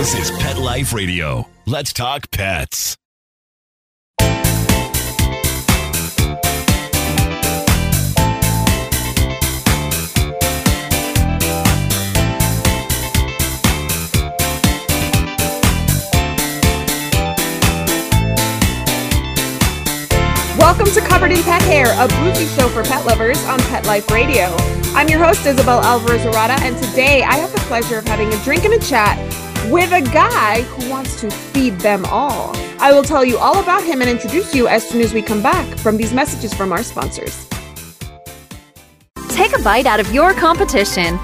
This is Pet Life Radio. Let's talk pets. Welcome to Covered in Pet Hair, a boozy show for pet lovers on Pet Life Radio. I'm your host, Isabel Alvarez Arada, and today I have the pleasure of having a drink and a chat with a guy who wants to feed them all. I will tell you all about him and introduce you as soon as we come back from these messages from our sponsors. Take a bite out of your competition.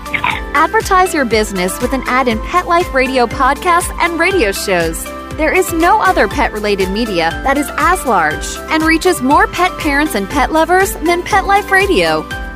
Advertise your business with an ad in Pet Life Radio podcasts and radio shows. There is no other pet related media that is as large and reaches more pet parents and pet lovers than Pet Life Radio.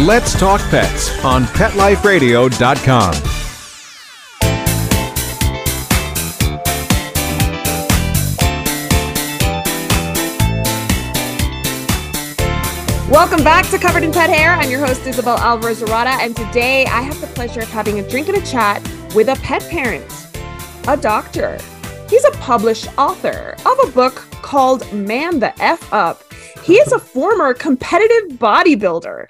Let's Talk Pets on PetLifeRadio.com. Welcome back to Covered in Pet Hair. I'm your host, Isabel Alvarez Arada, and today I have the pleasure of having a drink and a chat with a pet parent, a doctor. He's a published author of a book called Man the F Up. He is a former competitive bodybuilder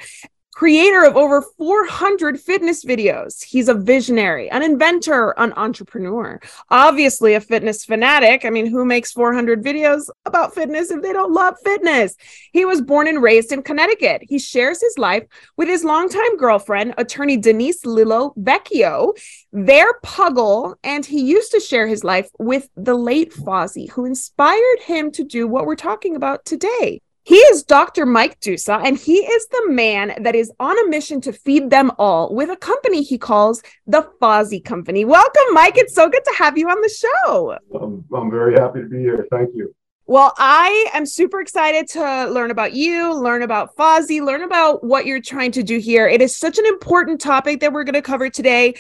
creator of over 400 fitness videos. He's a visionary, an inventor, an entrepreneur, obviously a fitness fanatic. I mean, who makes 400 videos about fitness if they don't love fitness? He was born and raised in Connecticut. He shares his life with his longtime girlfriend, attorney Denise Lillo Vecchio. Their puggle, and he used to share his life with the late Fozzie, who inspired him to do what we're talking about today. He is Dr. Mike Dusa, and he is the man that is on a mission to feed them all with a company he calls the Fozzie Company. Welcome, Mike. It's so good to have you on the show. I'm, I'm very happy to be here. Thank you. Well, I am super excited to learn about you, learn about Fozzie, learn about what you're trying to do here. It is such an important topic that we're going to cover today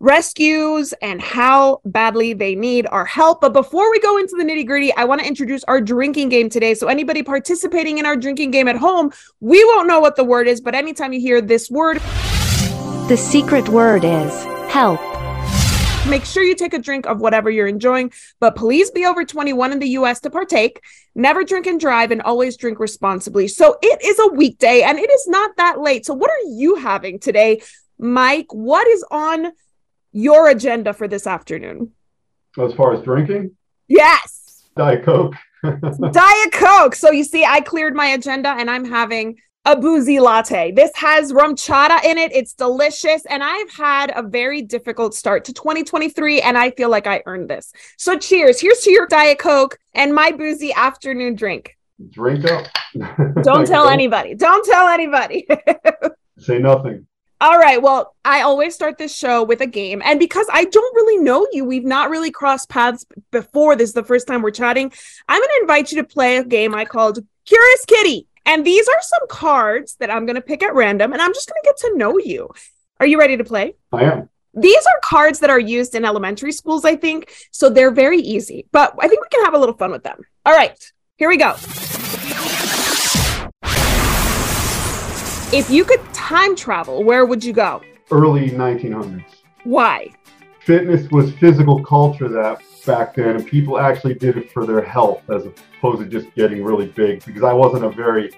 rescues and how badly they need our help. But before we go into the nitty gritty, I want to introduce our drinking game today. So, anybody participating in our drinking game at home, we won't know what the word is, but anytime you hear this word, The secret word is help. make sure you take a drink of whatever you're enjoying, but please be over 21 in the US to partake. Never drink and drive and always drink responsibly. So, it is a weekday and it is not that late. So, what are you having today? Mike, what is on your agenda for this afternoon? As far as drinking, Yes, Diet Coke. Diet Coke. So you see, I cleared my agenda and I'm having a boozy latte. This has RumChata in it. It's delicious. And I've had a very difficult start to 2023 and I feel like I earned this. So cheers. Here's to your Diet Coke and my boozy afternoon drink. Drink up. Don't tell anybody. Don't tell anybody. Say nothing. All right. Well, I always start this show with a game. And because I don't really know you, we've not really crossed paths before. This is the first time we're chatting. I'm going to invite you to play a game I called Curious Kitty. And these are some cards that I'm going to pick at random, and I'm just going to get to know you. Are you ready to play? I am. These are cards that are used in elementary schools, I think. So they're very easy, but I think we can have a little fun with them. All right. Here we go. If you could time travel, where would you go? Early 1900s. Why? Fitness was physical culture that back then, and people actually did it for their health as opposed to just getting really big. Because I wasn't a very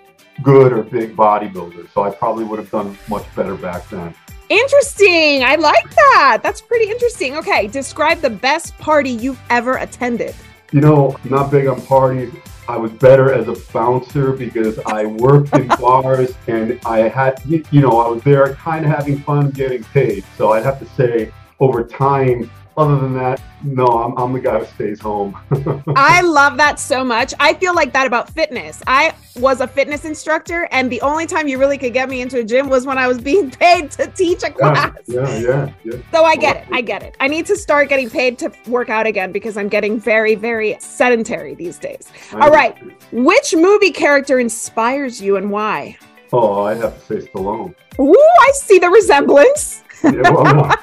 good or big bodybuilder, so I probably would have done much better back then. Interesting. I like that. That's pretty interesting. Okay, describe the best party you've ever attended. You know, I'm not big on parties. I was better as a bouncer because I worked in bars and I had, you you know, I was there kind of having fun getting paid. So I'd have to say, over time, other than that, no, I'm, I'm the guy who stays home. I love that so much. I feel like that about fitness. I was a fitness instructor, and the only time you really could get me into a gym was when I was being paid to teach a class. Yeah, yeah, yeah. So I get it. I get it. I need to start getting paid to work out again because I'm getting very, very sedentary these days. All right. Which movie character inspires you and why? Oh, I'd have to say Stallone. Ooh, I see the resemblance. Yeah, well.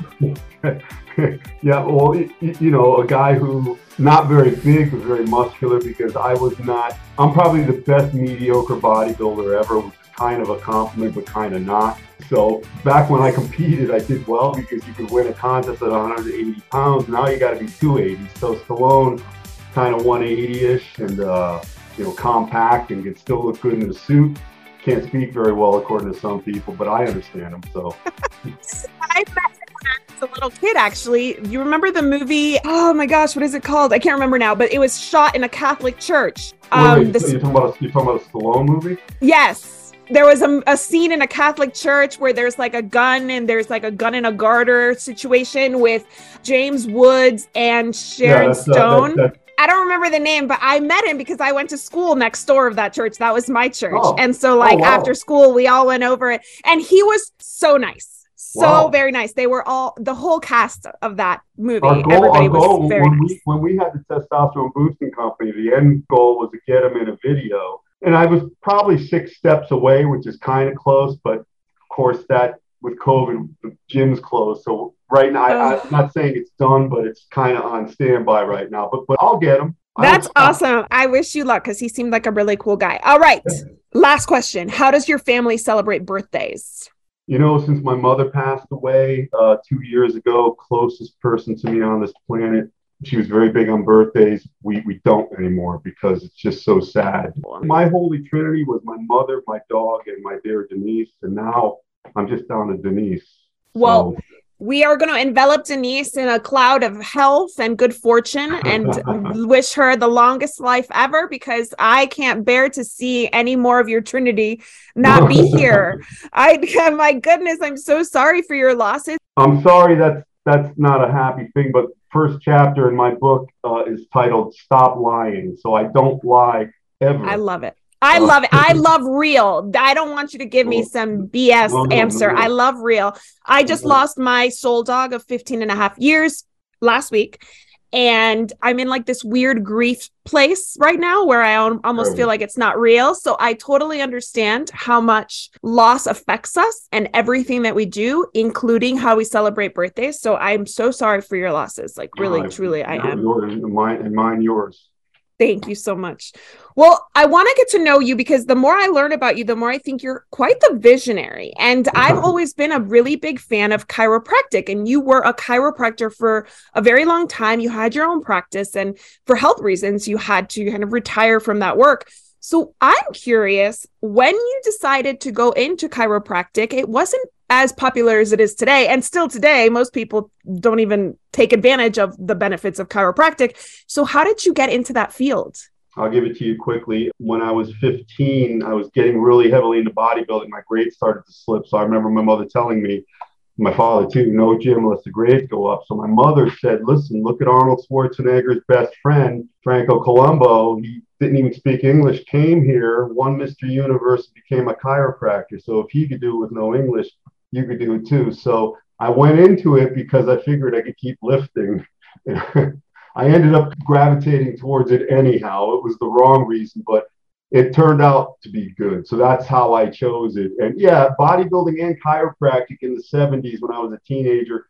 yeah, well, you know, a guy who not very big but very muscular because I was not. I'm probably the best mediocre bodybuilder ever, which is kind of a compliment but kind of not. So back when I competed, I did well because you could win a contest at 180 pounds. Now you got to be 280. So Stallone, kind of 180ish and uh, you know compact and can still look good in the suit. Can't speak very well according to some people, but I understand him. So. I met a little kid, actually. You remember the movie? Oh my gosh, what is it called? I can't remember now, but it was shot in a Catholic church. Um, wait, wait, you're, talking about, you're talking about a Stallone movie? Yes. There was a, a, scene in a Catholic church where there's like a gun and there's like a gun in a garter situation with James Woods and Sharon yeah, Stone. Uh, that, that, I don't remember the name, but I met him because I went to school next door of that church. That was my church. Oh. And so, like, oh, wow. after school, we all went over it. And he was so nice so wow. very nice. They were all the whole cast of that movie. Our goal, Everybody our goal, was very when, nice. we, when we had the testosterone boosting company, the end goal was to get them in a video. And I was probably six steps away, which is kind of close, but of course that with COVID, the gym's closed. So right now, I, am not saying it's done, but it's kind of on standby right now. But but I'll get him. That's awesome. I wish you luck because he seemed like a really cool guy. All right. Last question. How does your family celebrate birthdays? You know, since my mother passed away uh, two years ago, closest person to me on this planet, she was very big on birthdays. We, we don't anymore because it's just so sad. My holy trinity was my mother, my dog, and my dear Denise. And now I'm just down to Denise. Well, so, we are going to envelop Denise in a cloud of health and good fortune and wish her the longest life ever because I can't bear to see any more of your Trinity not be here. I my goodness, I'm so sorry for your losses. I'm sorry that's that's not a happy thing, but first chapter in my book uh, is titled "Stop Lying," so I don't lie ever. I love it. I oh. love it. I love real. I don't want you to give me oh. some BS no, no, answer. No, I love real. I oh, just lost my soul dog of 15 and a half years last week. And I'm in like this weird grief place right now where I almost feel like it's not real. So I totally understand how much loss affects us and everything that we do, including how we celebrate birthdays. So I'm so sorry for your losses. Like, really, truly, I am. Yours, mine, and mine, yours. Thank you so much. Well, I want to get to know you because the more I learn about you, the more I think you're quite the visionary. And I've uh-huh. always been a really big fan of chiropractic. And you were a chiropractor for a very long time. You had your own practice, and for health reasons, you had to kind of retire from that work. So I'm curious when you decided to go into chiropractic, it wasn't as popular as it is today. And still today, most people don't even take advantage of the benefits of chiropractic. So, how did you get into that field? I'll give it to you quickly. When I was 15, I was getting really heavily into bodybuilding. My grades started to slip. So I remember my mother telling me, my father too, no gym unless the grades go up. So my mother said, listen, look at Arnold Schwarzenegger's best friend, Franco Columbu. He didn't even speak English, came here, won Mr. Universe, became a chiropractor. So if he could do it with no English, you could do it too. So I went into it because I figured I could keep lifting. I ended up gravitating towards it anyhow. It was the wrong reason, but it turned out to be good. So that's how I chose it. And yeah, bodybuilding and chiropractic in the 70s when I was a teenager,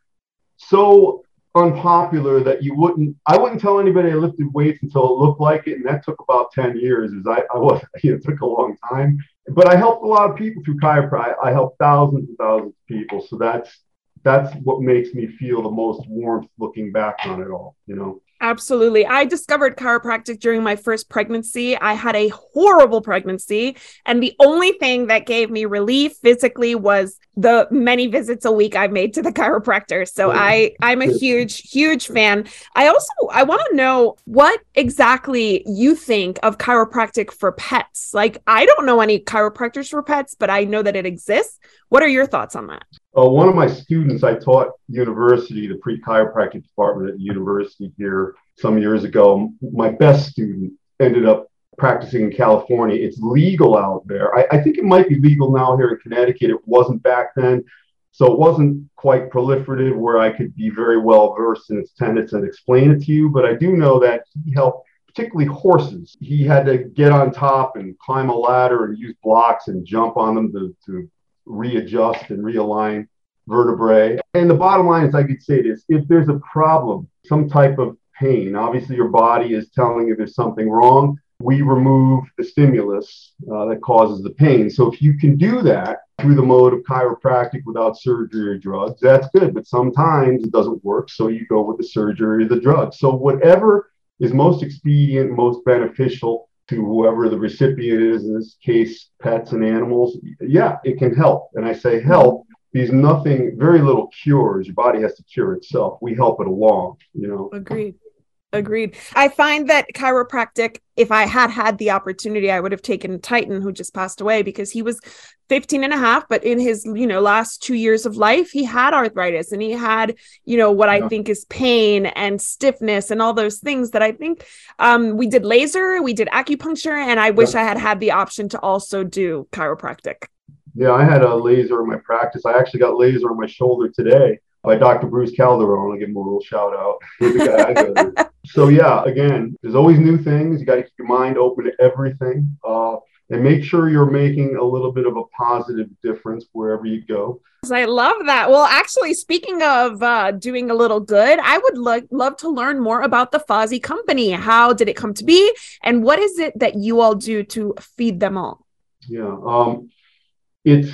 so unpopular that you wouldn't I wouldn't tell anybody I lifted weights until it looked like it. And that took about 10 years. Is I, I was it took a long time but I helped a lot of people through chiropractic. I helped thousands and thousands of people. So that's that's what makes me feel the most warmth looking back on it all, you know. Absolutely. I discovered chiropractic during my first pregnancy. I had a horrible pregnancy, and the only thing that gave me relief physically was the many visits a week I made to the chiropractor. So oh, I I'm a huge huge fan. I also I want to know what exactly you think of chiropractic for pets. Like I don't know any chiropractors for pets, but I know that it exists. What are your thoughts on that? Uh, one of my students, I taught university, the pre-chiropractic department at university here some years ago. My best student ended up practicing in California. It's legal out there. I, I think it might be legal now here in Connecticut. It wasn't back then. So it wasn't quite proliferative where I could be very well versed in its tenets and explain it to you. But I do know that he helped particularly horses. He had to get on top and climb a ladder and use blocks and jump on them to, to readjust and realign vertebrae. And the bottom line is, I could say this if there's a problem, some type of pain, obviously your body is telling you there's something wrong. We remove the stimulus uh, that causes the pain. So if you can do that through the mode of chiropractic without surgery or drugs, that's good. But sometimes it doesn't work. So you go with the surgery or the drugs. So whatever is most expedient, most beneficial to whoever the recipient is, in this case, pets and animals, yeah, it can help. And I say help these nothing, very little cures. Your body has to cure itself. We help it along, you know. Agreed. Agreed. I find that chiropractic, if I had had the opportunity, I would have taken Titan, who just passed away, because he was 15 and a half. But in his, you know, last two years of life, he had arthritis and he had, you know, what yeah. I think is pain and stiffness and all those things that I think um, we did laser, we did acupuncture, and I wish yeah. I had had the option to also do chiropractic. Yeah, I had a laser in my practice. I actually got laser on my shoulder today by Dr. Bruce Calderon. I'll give him a little shout out. so yeah, again, there's always new things. You got to keep your mind open to everything, uh, and make sure you're making a little bit of a positive difference wherever you go. I love that. Well, actually, speaking of uh, doing a little good, I would lo- love to learn more about the Fozzy Company. How did it come to be, and what is it that you all do to feed them all? Yeah. Um, it's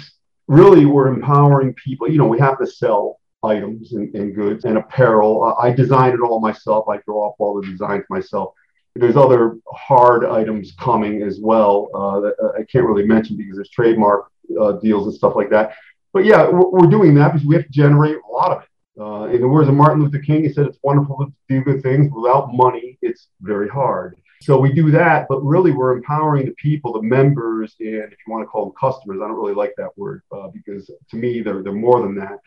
really we're empowering people. You know, we have to sell items and, and goods and apparel. I design it all myself. I draw up all the designs myself. There's other hard items coming as well uh, that uh, I can't really mention because there's trademark uh, deals and stuff like that. But yeah, we're, we're, doing that because we have to generate a lot of it. Uh, in the words of Martin Luther King, he said it's wonderful to do good things. Without money, it's very hard. So we do that, but really we're empowering the people, the members, and if you want to call them customers, I don't really like that word uh, because to me they're they're more than that.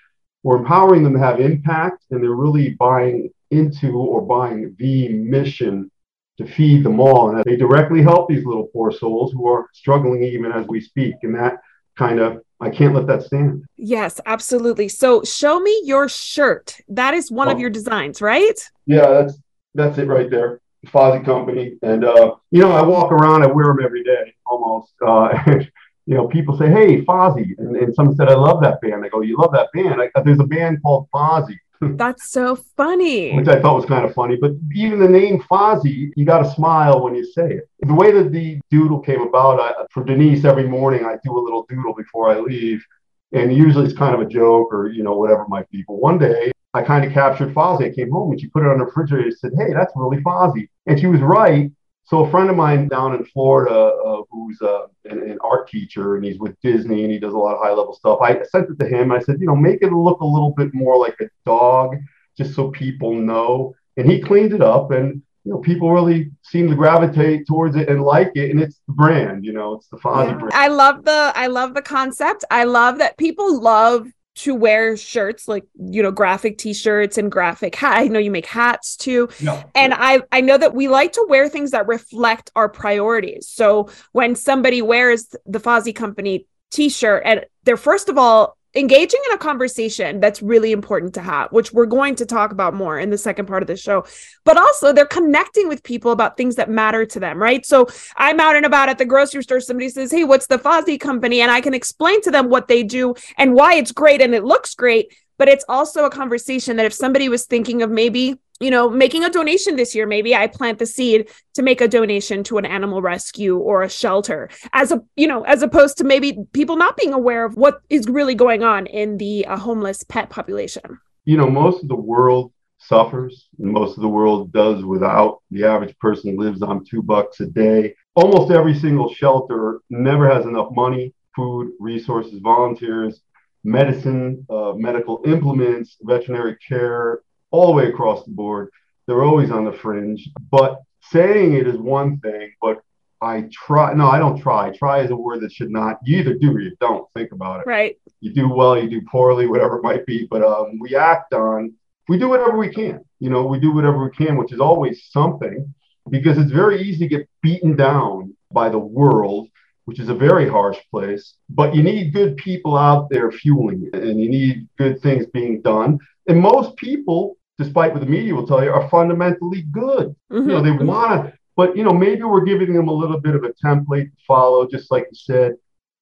We're empowering them to have impact, and they're really buying into or buying the mission to feed them all, and they directly help these little poor souls who are struggling even as we speak, and that kind of I can't let that stand. Yes, absolutely. So show me your shirt. That is one oh. of your designs, right? Yeah, that's that's it right there. Fozzy Company, and uh, you know, I walk around, I wear them every day almost. Uh, you know, people say, "Hey, Fozzy," and, and someone said, "I love that band." I go, "You love that band?" I, uh, there's a band called Fozzy. That's so funny. Which I thought was kind of funny. But even the name Fozzy, you got to smile when you say it. The way that the doodle came about, I, uh, for Denise, every morning I do a little doodle before I leave. And usually it's kind of a joke or, you know, whatever it might be. But one day I kind of captured Fozzy. I came home and she put it on the refrigerator and said, Hey, that's really Fozzy. And she was right. So a friend of mine down in Florida, uh, who's uh, an, an, art teacher and he's with Disney and he does a lot of high level stuff. I sent it to him. I said, you know, make it look a little bit more like a dog, just so people know. And he cleaned it up, and you know, people really seem to gravitate towards it and like it. And it's the brand, you know, it's the Fozzy yeah. brand. I love the I love the concept. I love that people love to wear shirts like you know graphic t-shirts and graphic hat i know you make hats too. Yeah, and i i know that we like to wear things that reflect our priorities. So when somebody wears the fozzy company t-shirt and they're first of all engaging in a conversation that's really important to have, which we're going to talk about more in the second part of the show. But also, they're connecting with people about things that matter to them, right? So I'm out and about at the grocery store. Somebody says, Hey, what's the Fozzy company? And I can explain to them what they do and why it's great and it looks great. But it's also a conversation that if somebody was thinking of maybe you know, making a donation this year. Maybe I plant the seed to make a donation to an animal rescue or a shelter, as a you know, as opposed to maybe people not being aware of what is really going on in the uh, homeless pet population. You know, most of the world suffers. Most of the world does without. The average person lives on two bucks a day. Almost every single shelter never has enough money, food, resources, volunteers, medicine, uh, medical implements, veterinary care, all the way across the board. They're always on the fringe. But saying it is one thing, but I try. No, I don't try. Try is a word that should not. You either do or you don't. Think about it. Right. You do well, you do poorly, whatever it might be. But um, we act on. We do whatever we can. You know, we do whatever we can, which is always something, because it's very easy to get beaten down by the world, which is a very harsh place. But you need good people out there fueling it, and you need good things being done. And most people, despite what the media will tell you, are fundamentally good. Mm-hmm. You know, they want to but you know, maybe we're giving them a little bit of a template to follow, just like you said.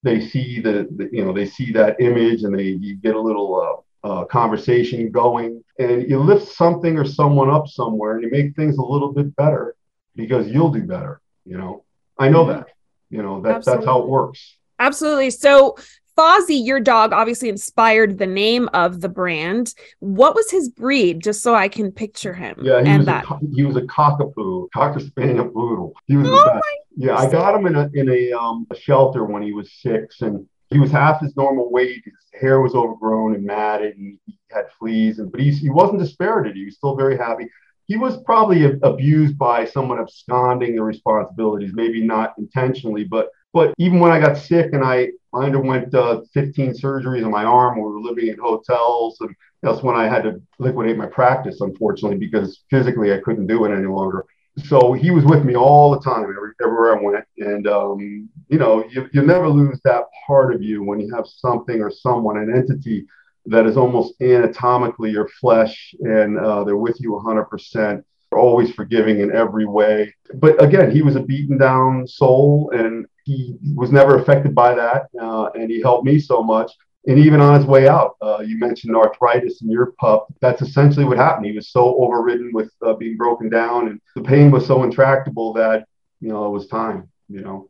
They see the, the you know they see that image and they you get a little uh, uh, conversation going, and you lift something or someone up somewhere, and you make things a little bit better because you'll do better. You know, I know that. You know that that's how it works. Absolutely. So Fozzie, your dog, obviously inspired the name of the brand. What was his breed, just so I can picture him? Yeah, he and was that. a he was a cockapoo, cocker spaniel poodle. He was Oh the best. Yeah, I got him in a in a um a shelter when he was six, and he was half his normal weight. His hair was overgrown and matted, and he had fleas. And but he's, he wasn't dispirited. He was still very happy. He was probably abused by someone absconding the responsibilities, maybe not intentionally, but but even when I got sick and I I underwent uh, 15 surgeries on my arm, we were living in hotels, and that's when I had to liquidate my practice, unfortunately, because physically I couldn't do it any longer. So he was with me all the time, every, everywhere I went. And, um, you know, you, you never lose that part of you when you have something or someone, an entity that is almost anatomically your flesh, and uh, they're with you 100%. They're always forgiving in every way. But again, he was a beaten down soul, and he was never affected by that. Uh, and he helped me so much and even on his way out, uh, you mentioned arthritis in your pup. That's essentially what happened. He was so overridden with uh, being broken down, and the pain was so intractable that you know it was time. You know,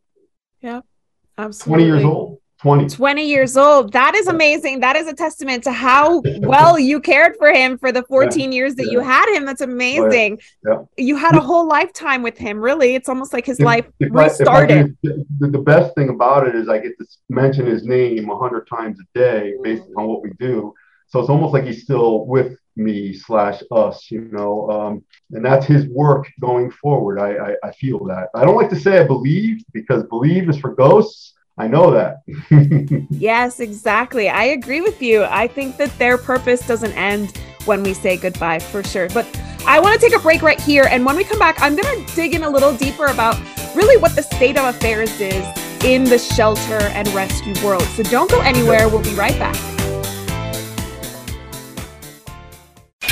Yeah, Absolutely. twenty years old. 20. 20 years old. That is amazing. That is a testament to how well you cared for him for the 14 years that you had him. That's amazing. Yeah. You had a whole lifetime with him, really. It's almost like his If- life if I- I restarted. the, the best thing about it is I get to mention his name a hundred times a day based on what we do. So it's almost like he's still with me slash us, you know, um, and that's his work going forward. I, I, I feel that. I don't like to say I believe because believe is for ghosts. I know that. Yes, exactly. I agree with you. I think that their purpose doesn't end when we say goodbye for sure. But I want to take a break right here. And when we come back, I'm going to dig in a little deeper about really what the state of affairs is in the shelter and rescue world. So don't go anywhere. We'll be right back.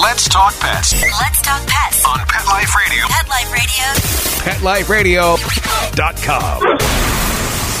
Let's talk pets Let's talk pets. on Pet Life Radio. Pet Life Radio. PetLifeRadio.com.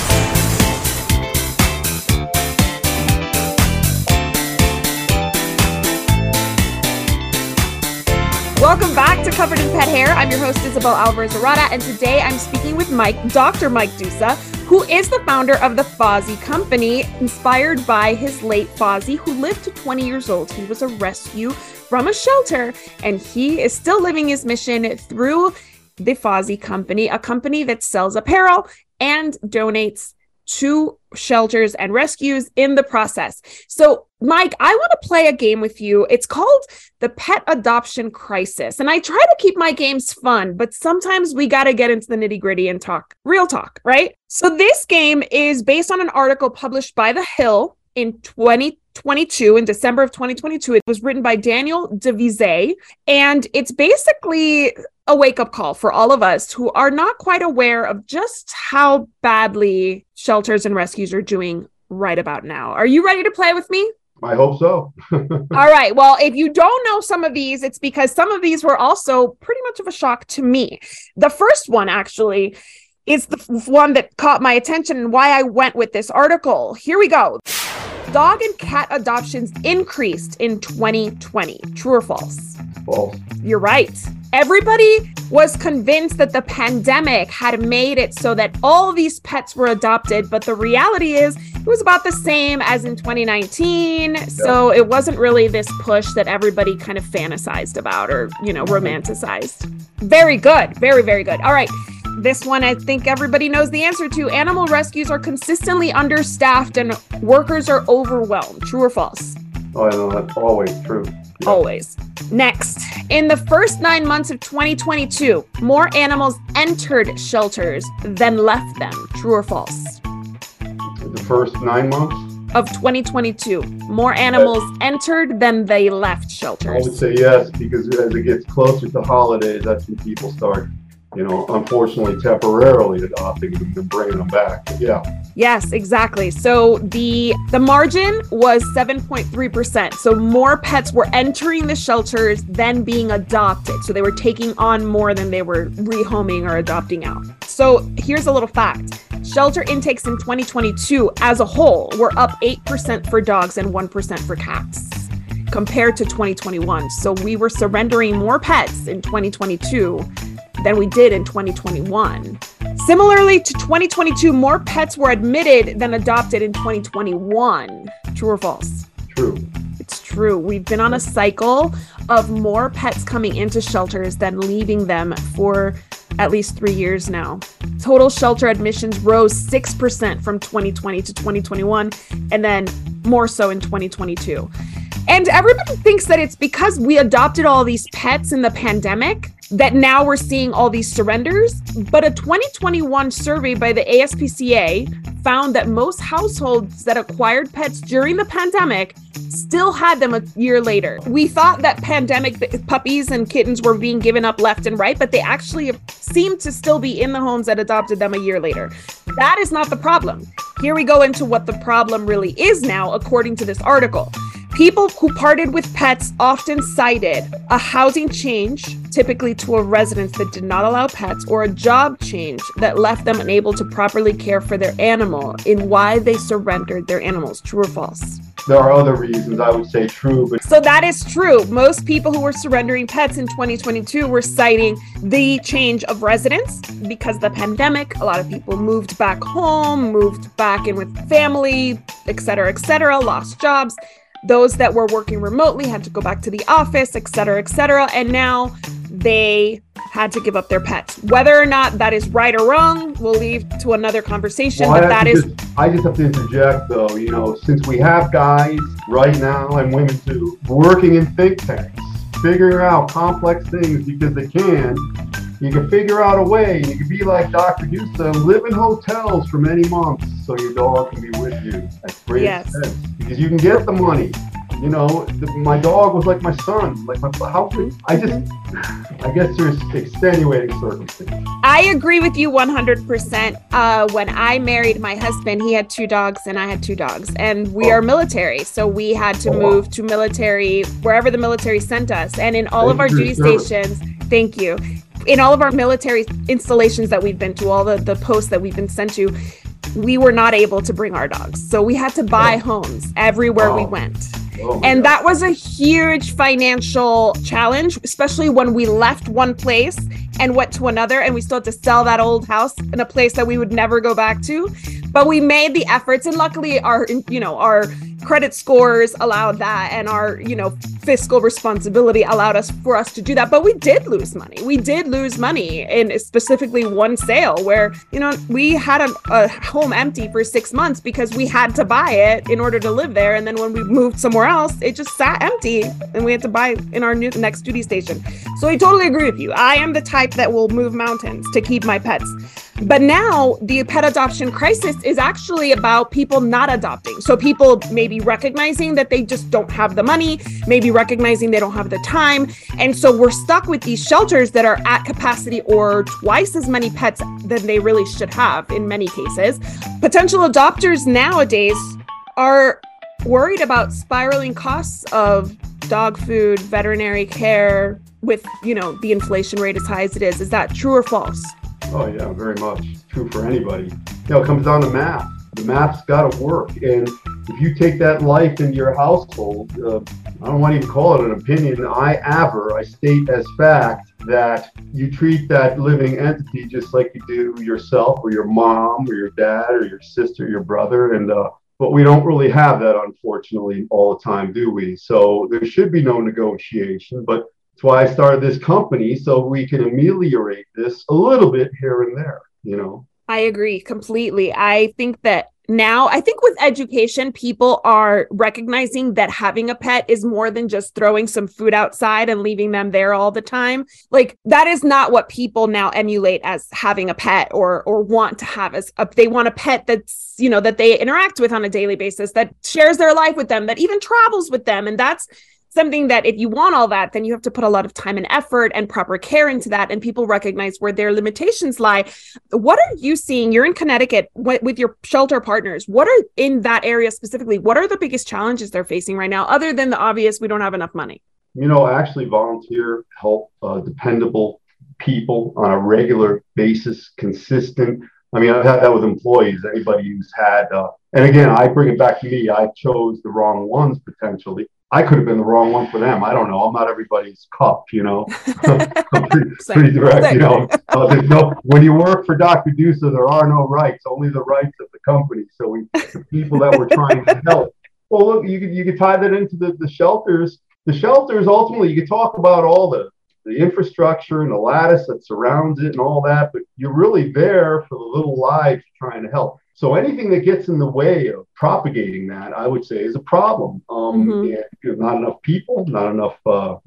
Welcome back to Covered in Pet Hair. I'm your host, Isabel Alvarez Arata, and today I'm speaking with Mike, Dr. Mike Dusa, who is the founder of the Fozzie Company, inspired by his late Fozzie, who lived to 20 years old. He was a rescue from a shelter, and he is still living his mission through the Fozzie Company, a company that sells apparel and donates to shelters and rescues in the process. So, Mike, I want to play a game with you. It's called the Pet Adoption Crisis. And I try to keep my games fun, but sometimes we got to get into the nitty gritty and talk real talk, right? So, this game is based on an article published by The Hill in 2022, in December of 2022. It was written by Daniel DeVise, and it's basically a wake up call for all of us who are not quite aware of just how badly shelters and rescues are doing right about now. Are you ready to play with me? I hope so. All right. Well, if you don't know some of these, it's because some of these were also pretty much of a shock to me. The first one, actually, is the one that caught my attention and why I went with this article. Here we go. Dog and cat adoptions increased in 2020. True or false? False. You're right. Everybody was convinced that the pandemic had made it so that all these pets were adopted, but the reality is it was about the same as in 2019. Yeah. So it wasn't really this push that everybody kind of fantasized about or, you know, romanticized. Very good. Very, very good. All right. This one, I think everybody knows the answer to. Animal rescues are consistently understaffed and workers are overwhelmed. True or false? Oh, I know that's always true. Yeah. Always. Next, in the first nine months of 2022, more animals entered shelters than left them. True or false? The first nine months? Of 2022, more animals yes. entered than they left shelters. I would say yes, because as it gets closer to holidays, that's when people start you know, unfortunately temporarily adopting them and bringing them back. Yeah. Yes, exactly. So the the margin was 7.3%. So more pets were entering the shelters than being adopted. So they were taking on more than they were rehoming or adopting out. So here's a little fact. Shelter intakes in 2022 as a whole were up 8% for dogs and 1% for cats compared to 2021. So we were surrendering more pets in 2022 than we did in 2021. Similarly to 2022, more pets were admitted than adopted in 2021. True or false? True. It's true. We've been on a cycle of more pets coming into shelters than leaving them for at least three years now. Total shelter admissions rose 6% from 2020 to 2021, and then more so in 2022. And everybody thinks that it's because we adopted all these pets in the pandemic that now we're seeing all these surrenders. But a 2021 survey by the ASPCA found that most households that acquired pets during the pandemic still had them a year later. We thought that pandemic puppies and kittens were being given up left and right, but they actually seem to still be in the homes that adopted them a year later. That is not the problem. Here we go into what the problem really is now, according to this article. People who parted with pets often cited a housing change, typically to a residence that did not allow pets, or a job change that left them unable to properly care for their animal in why they surrendered their animals. True or false? There are other reasons I would say true, but so that is true. Most people who were surrendering pets in 2022 were citing the change of residence because the pandemic. A lot of people moved back home, moved back in with family, et cetera, et cetera, lost jobs. Those that were working remotely had to go back to the office, et cetera, et cetera. And now they had to give up their pets. Whether or not that is right or wrong, we'll leave to another conversation. Well, but that is. Just, I just have to interject, though. You know, since we have guys right now and women too working in think tanks, figuring out complex things because they can, you can figure out a way. You can be like Dr. Houston, live in hotels for many months so your dog can be with you. That's great yes. because you can get the money. You know, the, my dog was like my son. Like my how I just I guess there's extenuating circumstances. I agree with you 100%. Uh, when I married my husband, he had two dogs and I had two dogs, and we oh. are military, so we had to oh, move wow. to military wherever the military sent us, and in all thank of our duty stations. Thank you in all of our military installations that we've been to, all the, the posts that we've been sent to, we were not able to bring our dogs. So we had to buy oh. homes everywhere we went. Oh and God. that was a huge financial challenge, especially when we left one place and went to another and we still had to sell that old house in a place that we would never go back to. But we made the efforts and luckily our you know, our credit scores allowed that and our you know fiscal responsibility allowed us for us to do that. But we did lose money. We did lose money in specifically one sale where you know we had a, a home empty for six months because we had to buy it in order to live there. And then when we moved somewhere else it just sat empty and we had to buy in our new next duty station. So i totally agree with you. I am the type that will move mountains to keep my pets but now the pet adoption crisis is actually about people not adopting. So people maybe recognizing that they just don't have the money, maybe recognizing they don't have the time. And so we're stuck with these shelters that are at capacity or twice as many pets than they really should have in many cases. Potential adopters nowadays are worried about spiraling costs of dog food, veterinary care with, you know, the inflation rate as high as it is. Is that true or false? Oh, yeah, very much. True for anybody. You know, it comes down to math. The math's got to work. And if you take that life into your household, uh, I don't want to even call it an opinion. I aver, I state as fact that you treat that living entity just like you do yourself or your mom or your dad or your sister, or your brother. And, uh, but we don't really have that, unfortunately, all the time, do we? So there should be no negotiation. But that's why I started this company so we can ameliorate this a little bit here and there, you know. I agree completely. I think that now i think with education people are recognizing that having a pet is more than just throwing some food outside and leaving them there all the time like that is not what people now emulate as having a pet or or want to have as a, they want a pet that's you know that they interact with on a daily basis that shares their life with them that even travels with them and that's something that if you want all that then you have to put a lot of time and effort and proper care into that and people recognize where their limitations lie what are you seeing you're in connecticut with your shelter partners what are in that area specifically what are the biggest challenges they're facing right now other than the obvious we don't have enough money you know actually volunteer help uh, dependable people on a regular basis consistent I mean, I've had that with employees, anybody who's had, uh, and again, I bring it back to me. I chose the wrong ones potentially. I could have been the wrong one for them. I don't know. I'm not everybody's cup, you know. Pretty, pretty direct, you know. Uh, no when you work for Dr. Dusa, there are no rights, only the rights of the company. So we, the people that we're trying to help. Well, look, you could you could tie that into the, the shelters. The shelters ultimately, you could talk about all the the infrastructure and the lattice that surrounds it and all that, but you're really there for the little lives trying to help. So anything that gets in the way of propagating that, I would say, is a problem. Um, mm-hmm. and not enough people, not enough uh,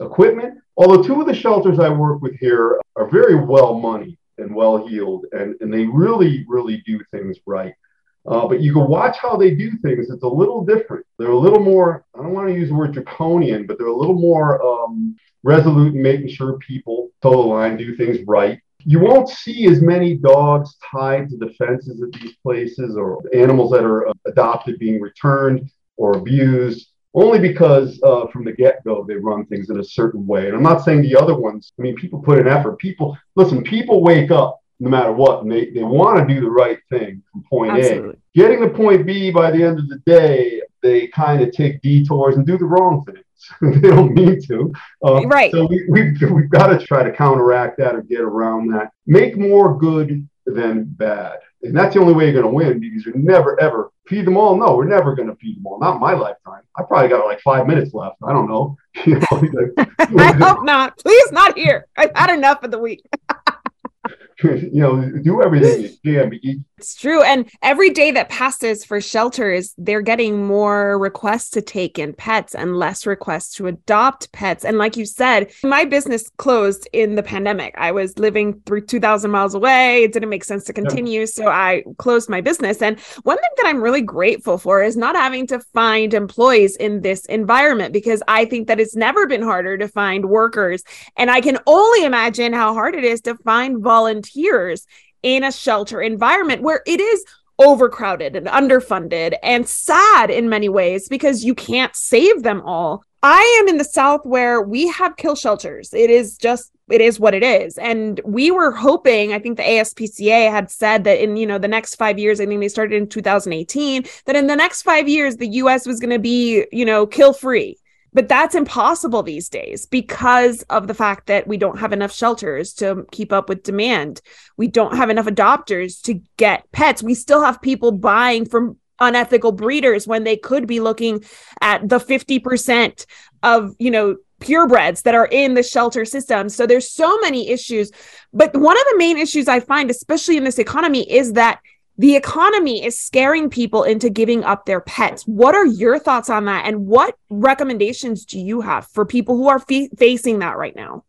equipment. Although two of the shelters I work with here are very well money and well heeled, and, and they really, really do things right. Uh, but you can watch how they do things. It's a little different. They're a little more, I don't want to use the word draconian, but they're a little more um, resolute in making sure people toe the line, do things right you won't see as many dogs tied to the fences at these places or animals that are uh, adopted being returned or abused only because uh, from the get-go they run things in a certain way. And i'm not saying the other ones i mean people put in effort. People listen people wake up no matter what and they, they want to do the right thing from point Absolutely. a getting to point b by the end of the day they kind of take detours and do the wrong thing they don't need to. Uh, right. So we, we've, we've got to try to counteract that or get around that. Make more good than bad. And that's the only way you're going to win because you're never, ever feed them all. No, we're never going to feed them all. Not my lifetime. I probably got like five minutes left. I don't know. You know I hope not. Please not here. I've had enough of the week. you know, do everything you can. It's true. And every day that passes for shelters, they're getting more requests to take in pets and less requests to adopt pets. And like you said, my business closed in the pandemic. I was living through 2,000 miles away. It didn't make sense to continue. Yeah. So I closed my business. And one thing that I'm really grateful for is not having to find employees in this environment because I think that it's never been harder to find workers. And I can only imagine how hard it is to find volunteers in a shelter environment where it is overcrowded and underfunded and sad in many ways because you can't save them all. I am in the South where we have kill shelters. It is just it is what it is. And we were hoping, I think the ASPCA had said that in, you know, the next 5 years, I think they started in 2018, that in the next 5 years the US was going to be, you know, kill free. But that's impossible these days because of the fact that we don't have enough shelters to keep up with demand. We don't have enough adopters to get pets. We still have people buying from unethical breeders when they could be looking at the 50% of, you know, purebreds that are in the shelter system. So there's so many issues. But one of the main issues I find, especially in this economy, is that the economy is scaring people into giving up their pets. What are your thoughts on that? And what recommendations do you have for people who are facing that right now?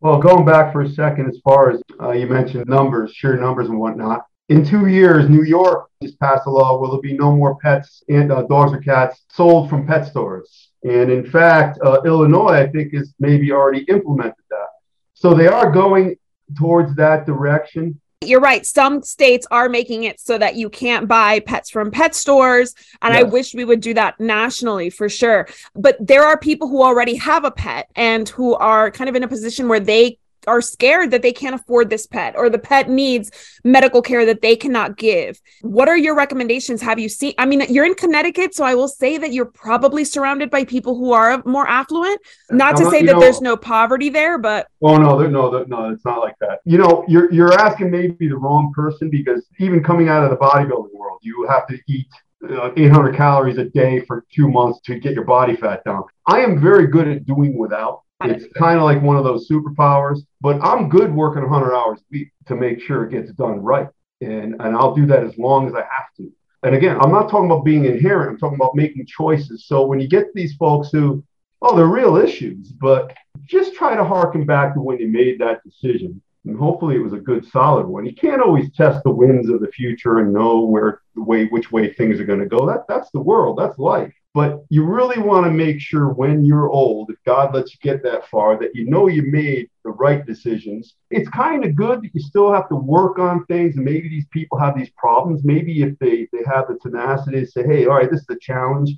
Well, going back for a second, as far as uh, you mentioned numbers, sheer numbers and whatnot. In two years, New York just passed a law where there'll be no more pets and uh, dogs or cats sold from pet stores. And in fact, uh, Illinois, I think, is maybe already implemented that. So they are going towards that direction. You're right. Some states are making it so that you can't buy pets from pet stores. And I wish we would do that nationally for sure. But there are people who already have a pet and who are kind of in a position where they are scared that they can't afford this pet or the pet needs medical care that they cannot give. What are your recommendations? Have you seen? I mean, you're in Connecticut, so I will say that you're probably surrounded by people who are more affluent. Not to say that know- there's no poverty there, but Oh no, there, no, there, no, it's not like that. You know, you're you're asking maybe the wrong person because even coming out of the bodybuilding world, you have to eat uh, 800 calories a day for two months to get your body fat down. I am very good at doing without. It's kind of like one of those superpowers, but I'm good working 100 hours a week to make sure it gets done right, and and I'll do that as long as I have to. And again, I'm not talking about being inherent. I'm talking about making choices. So when you get these folks who, oh, they're real issues, but just try to harken back to when you made that decision. And hopefully it was a good, solid one. You can't always test the winds of the future and know where the way, which way things are going to go. That that's the world. That's life. But you really want to make sure when you're old, if God lets you get that far, that you know you made the right decisions. It's kind of good that you still have to work on things. And maybe these people have these problems. Maybe if they, they have the tenacity to say, hey, all right, this is a challenge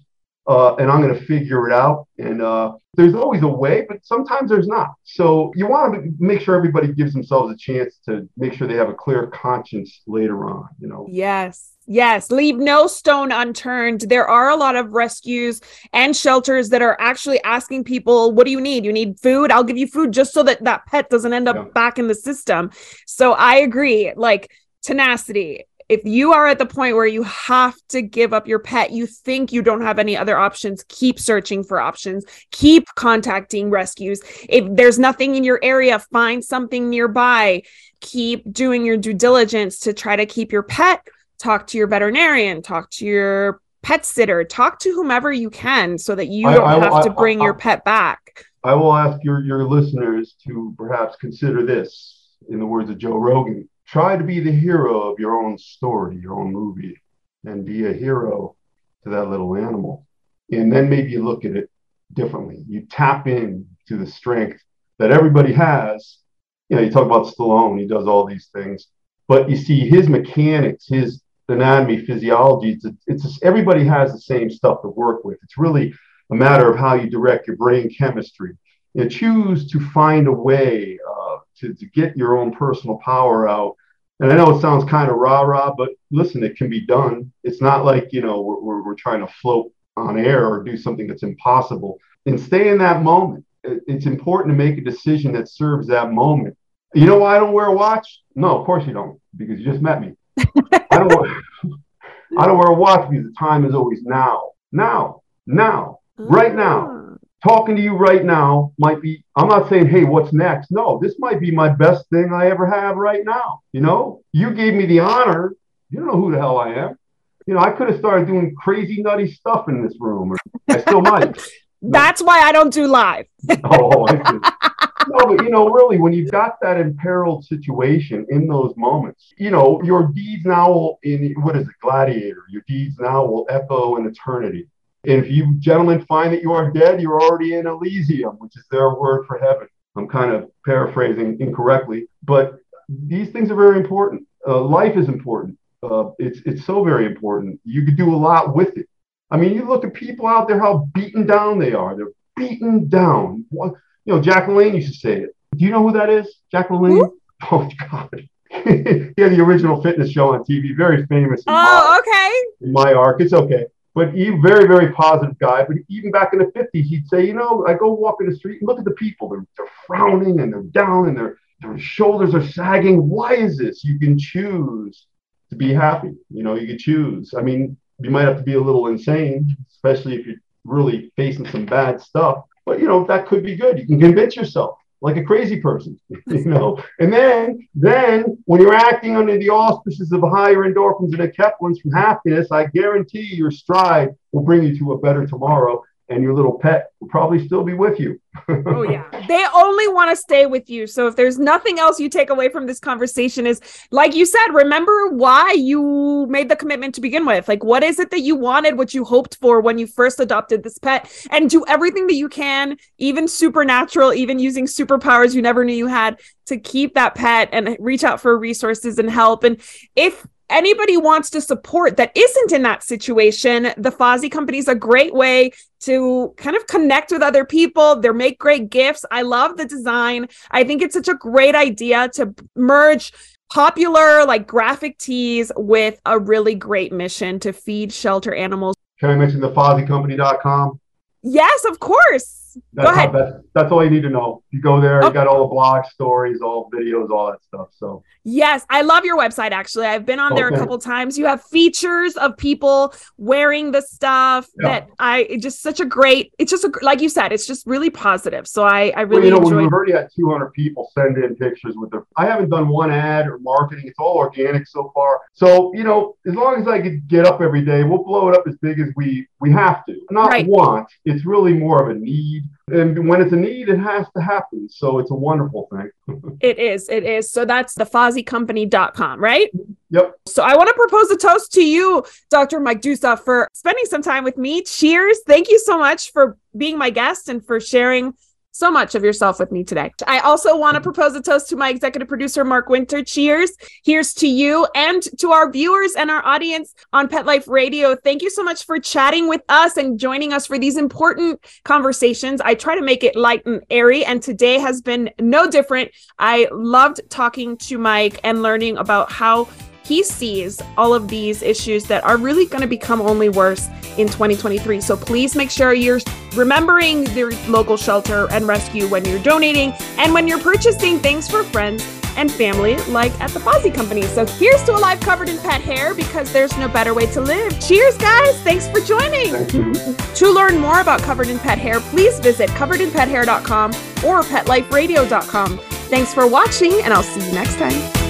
uh, and I'm going to figure it out. And uh, there's always a way, but sometimes there's not. So you want to make sure everybody gives themselves a chance to make sure they have a clear conscience later on. You know. Yes. Yes, leave no stone unturned. There are a lot of rescues and shelters that are actually asking people, "What do you need? You need food? I'll give you food just so that that pet doesn't end up Yeah. back in the system." So I agree. Like tenacity. If you are at the point where you have to give up your pet, you think you don't have any other options, keep searching for options. Keep contacting rescues. If there's nothing in your area, find something nearby. Keep doing your due diligence to try to keep your pet talk to your veterinarian, talk to your pet sitter, talk to whomever you can so that you I- don't I- have I- to bring your pet back. I will ask your, your listeners to perhaps consider this in the words of Joe Rogan. Try to be the hero of your own story, your own movie, and be a hero to that little animal. And then maybe you look at it differently. You tap in to the strength that everybody has. You know, you talk about Stallone, he does all these things, but you see his mechanics, his anatomy, physiology, it's, it's just, everybody has the same stuff to work with. It's really a matter of how you direct your brain chemistry. You choose to find a way uh, to, to get your own personal power out. And I know it sounds kind of rah rah, but listen, it can be done. It's not like, you know, we're, we're trying to float on air or do something that's impossible. And stay in that moment. It's important to make a decision that serves that moment. You know why I don't wear a watch? No, of course you don't, because you just met me. I don't wear, I don't wear a watch because the time is always now. Now, now, right now. Mm. Talking to you right now might be i'm not saying hey what's next? No this might be my best thing i ever have right now you know? You gave me the honor. You don't know who the hell i am. You know i could have started doing crazy nutty stuff in this room or i still might. That's why I don't do live. oh. No but you know really when you've got that imperiled situation in those moments you know your deeds now will in what is it gladiator your deeds now will echo in eternity and if you gentlemen find that you are dead, you're already in Elysium, which is their word for heaven. I'm kind of paraphrasing incorrectly, but these things are very important. Uh, life is important. Uh, it's it's so very important. You could do a lot with it. I mean, you look at people out there, how beaten down they are. They're beaten down. What, you know, Jack LaLanne used to say it. Do you know who that is? Jack LaLanne? Oh God. he had the original fitness show on TV, very famous. in my- Oh, okay. in my arc. It's okay. But he very, very positive guy. But even back in the 50s, he'd say, you know, I go walk in the street and look at the people. They're, they're frowning and they're down and their their shoulders are sagging. Why is this? You can choose to be happy. You know, you can choose. I mean, you might have to be a little insane, especially if you're really facing some bad stuff. But you know, that could be good. You can convince yourself like a crazy person, you know. And then, then when you're acting under the auspices of higher endorphins and enkephalins from happiness, I guarantee your stride will bring you to a better tomorrow. And your little pet will probably still be with you. oh yeah. They only want to stay with you. So if there's nothing else you take away from this conversation is like you said, remember why you made the commitment to begin with. Like what is it that you wanted, what you hoped for when you first adopted this pet and do everything that you can, even supernatural, even using superpowers you never knew you had to keep that pet and reach out for resources and help. And if anybody wants to support that isn't in that situation, the Fozzie Company is a great way to kind of connect with other people. They make great gifts. I love the design. I think it's such a great idea to merge popular like graphic tees with a really great mission to feed shelter animals. Can I mention the FozzieCompany.com? Yes, of course. That's Go ahead. That's, that's all you need to know. You go there, you got all the blog stories, all videos, all that stuff. So Yes, I love your website actually. I've been on there a couple times. You have features of people wearing the stuff Yeah. that I it just such a great it's just a, like you said, it's just really positive. So I I Well, really you know, enjoyed we've already had 200 people send in pictures with their. I haven't done one ad or marketing. It's all organic so far. So you know, as long as I could get up every day, we'll blow it up as big as we we have to. Not Right. want. It's really more of a need. And when it's a need, it has to happen. So it's a wonderful thing. It is. It is. So that's the FozzieCompany.com, right? Yep. So I want to propose a toast to you, Dr. Mike Dusa, for spending some time with me. Cheers. Thank you so much for being my guest and for sharing so much of yourself with me today. I also want to propose a toast to my executive producer, Mark Winter. Cheers. Here's to you and to our viewers and our audience on Pet Life Radio. Thank you so much for chatting with us and joining us for these important conversations. I try to make it light and airy, and today has been no different. I loved talking to Mike and learning about how he sees all of these issues that are really going to become only worse in 2023. So please make sure you're remembering your local shelter and rescue when you're donating and when you're purchasing things for friends and family, like at the Fozzie Company. So here's to a life covered in pet hair because there's no better way to live. Cheers, guys. Thanks for joining. Thank. To learn more about Covered in Pet Hair, please visit coveredinpethair.com or petliferadio.com. Thanks for watching, and I'll see you next time.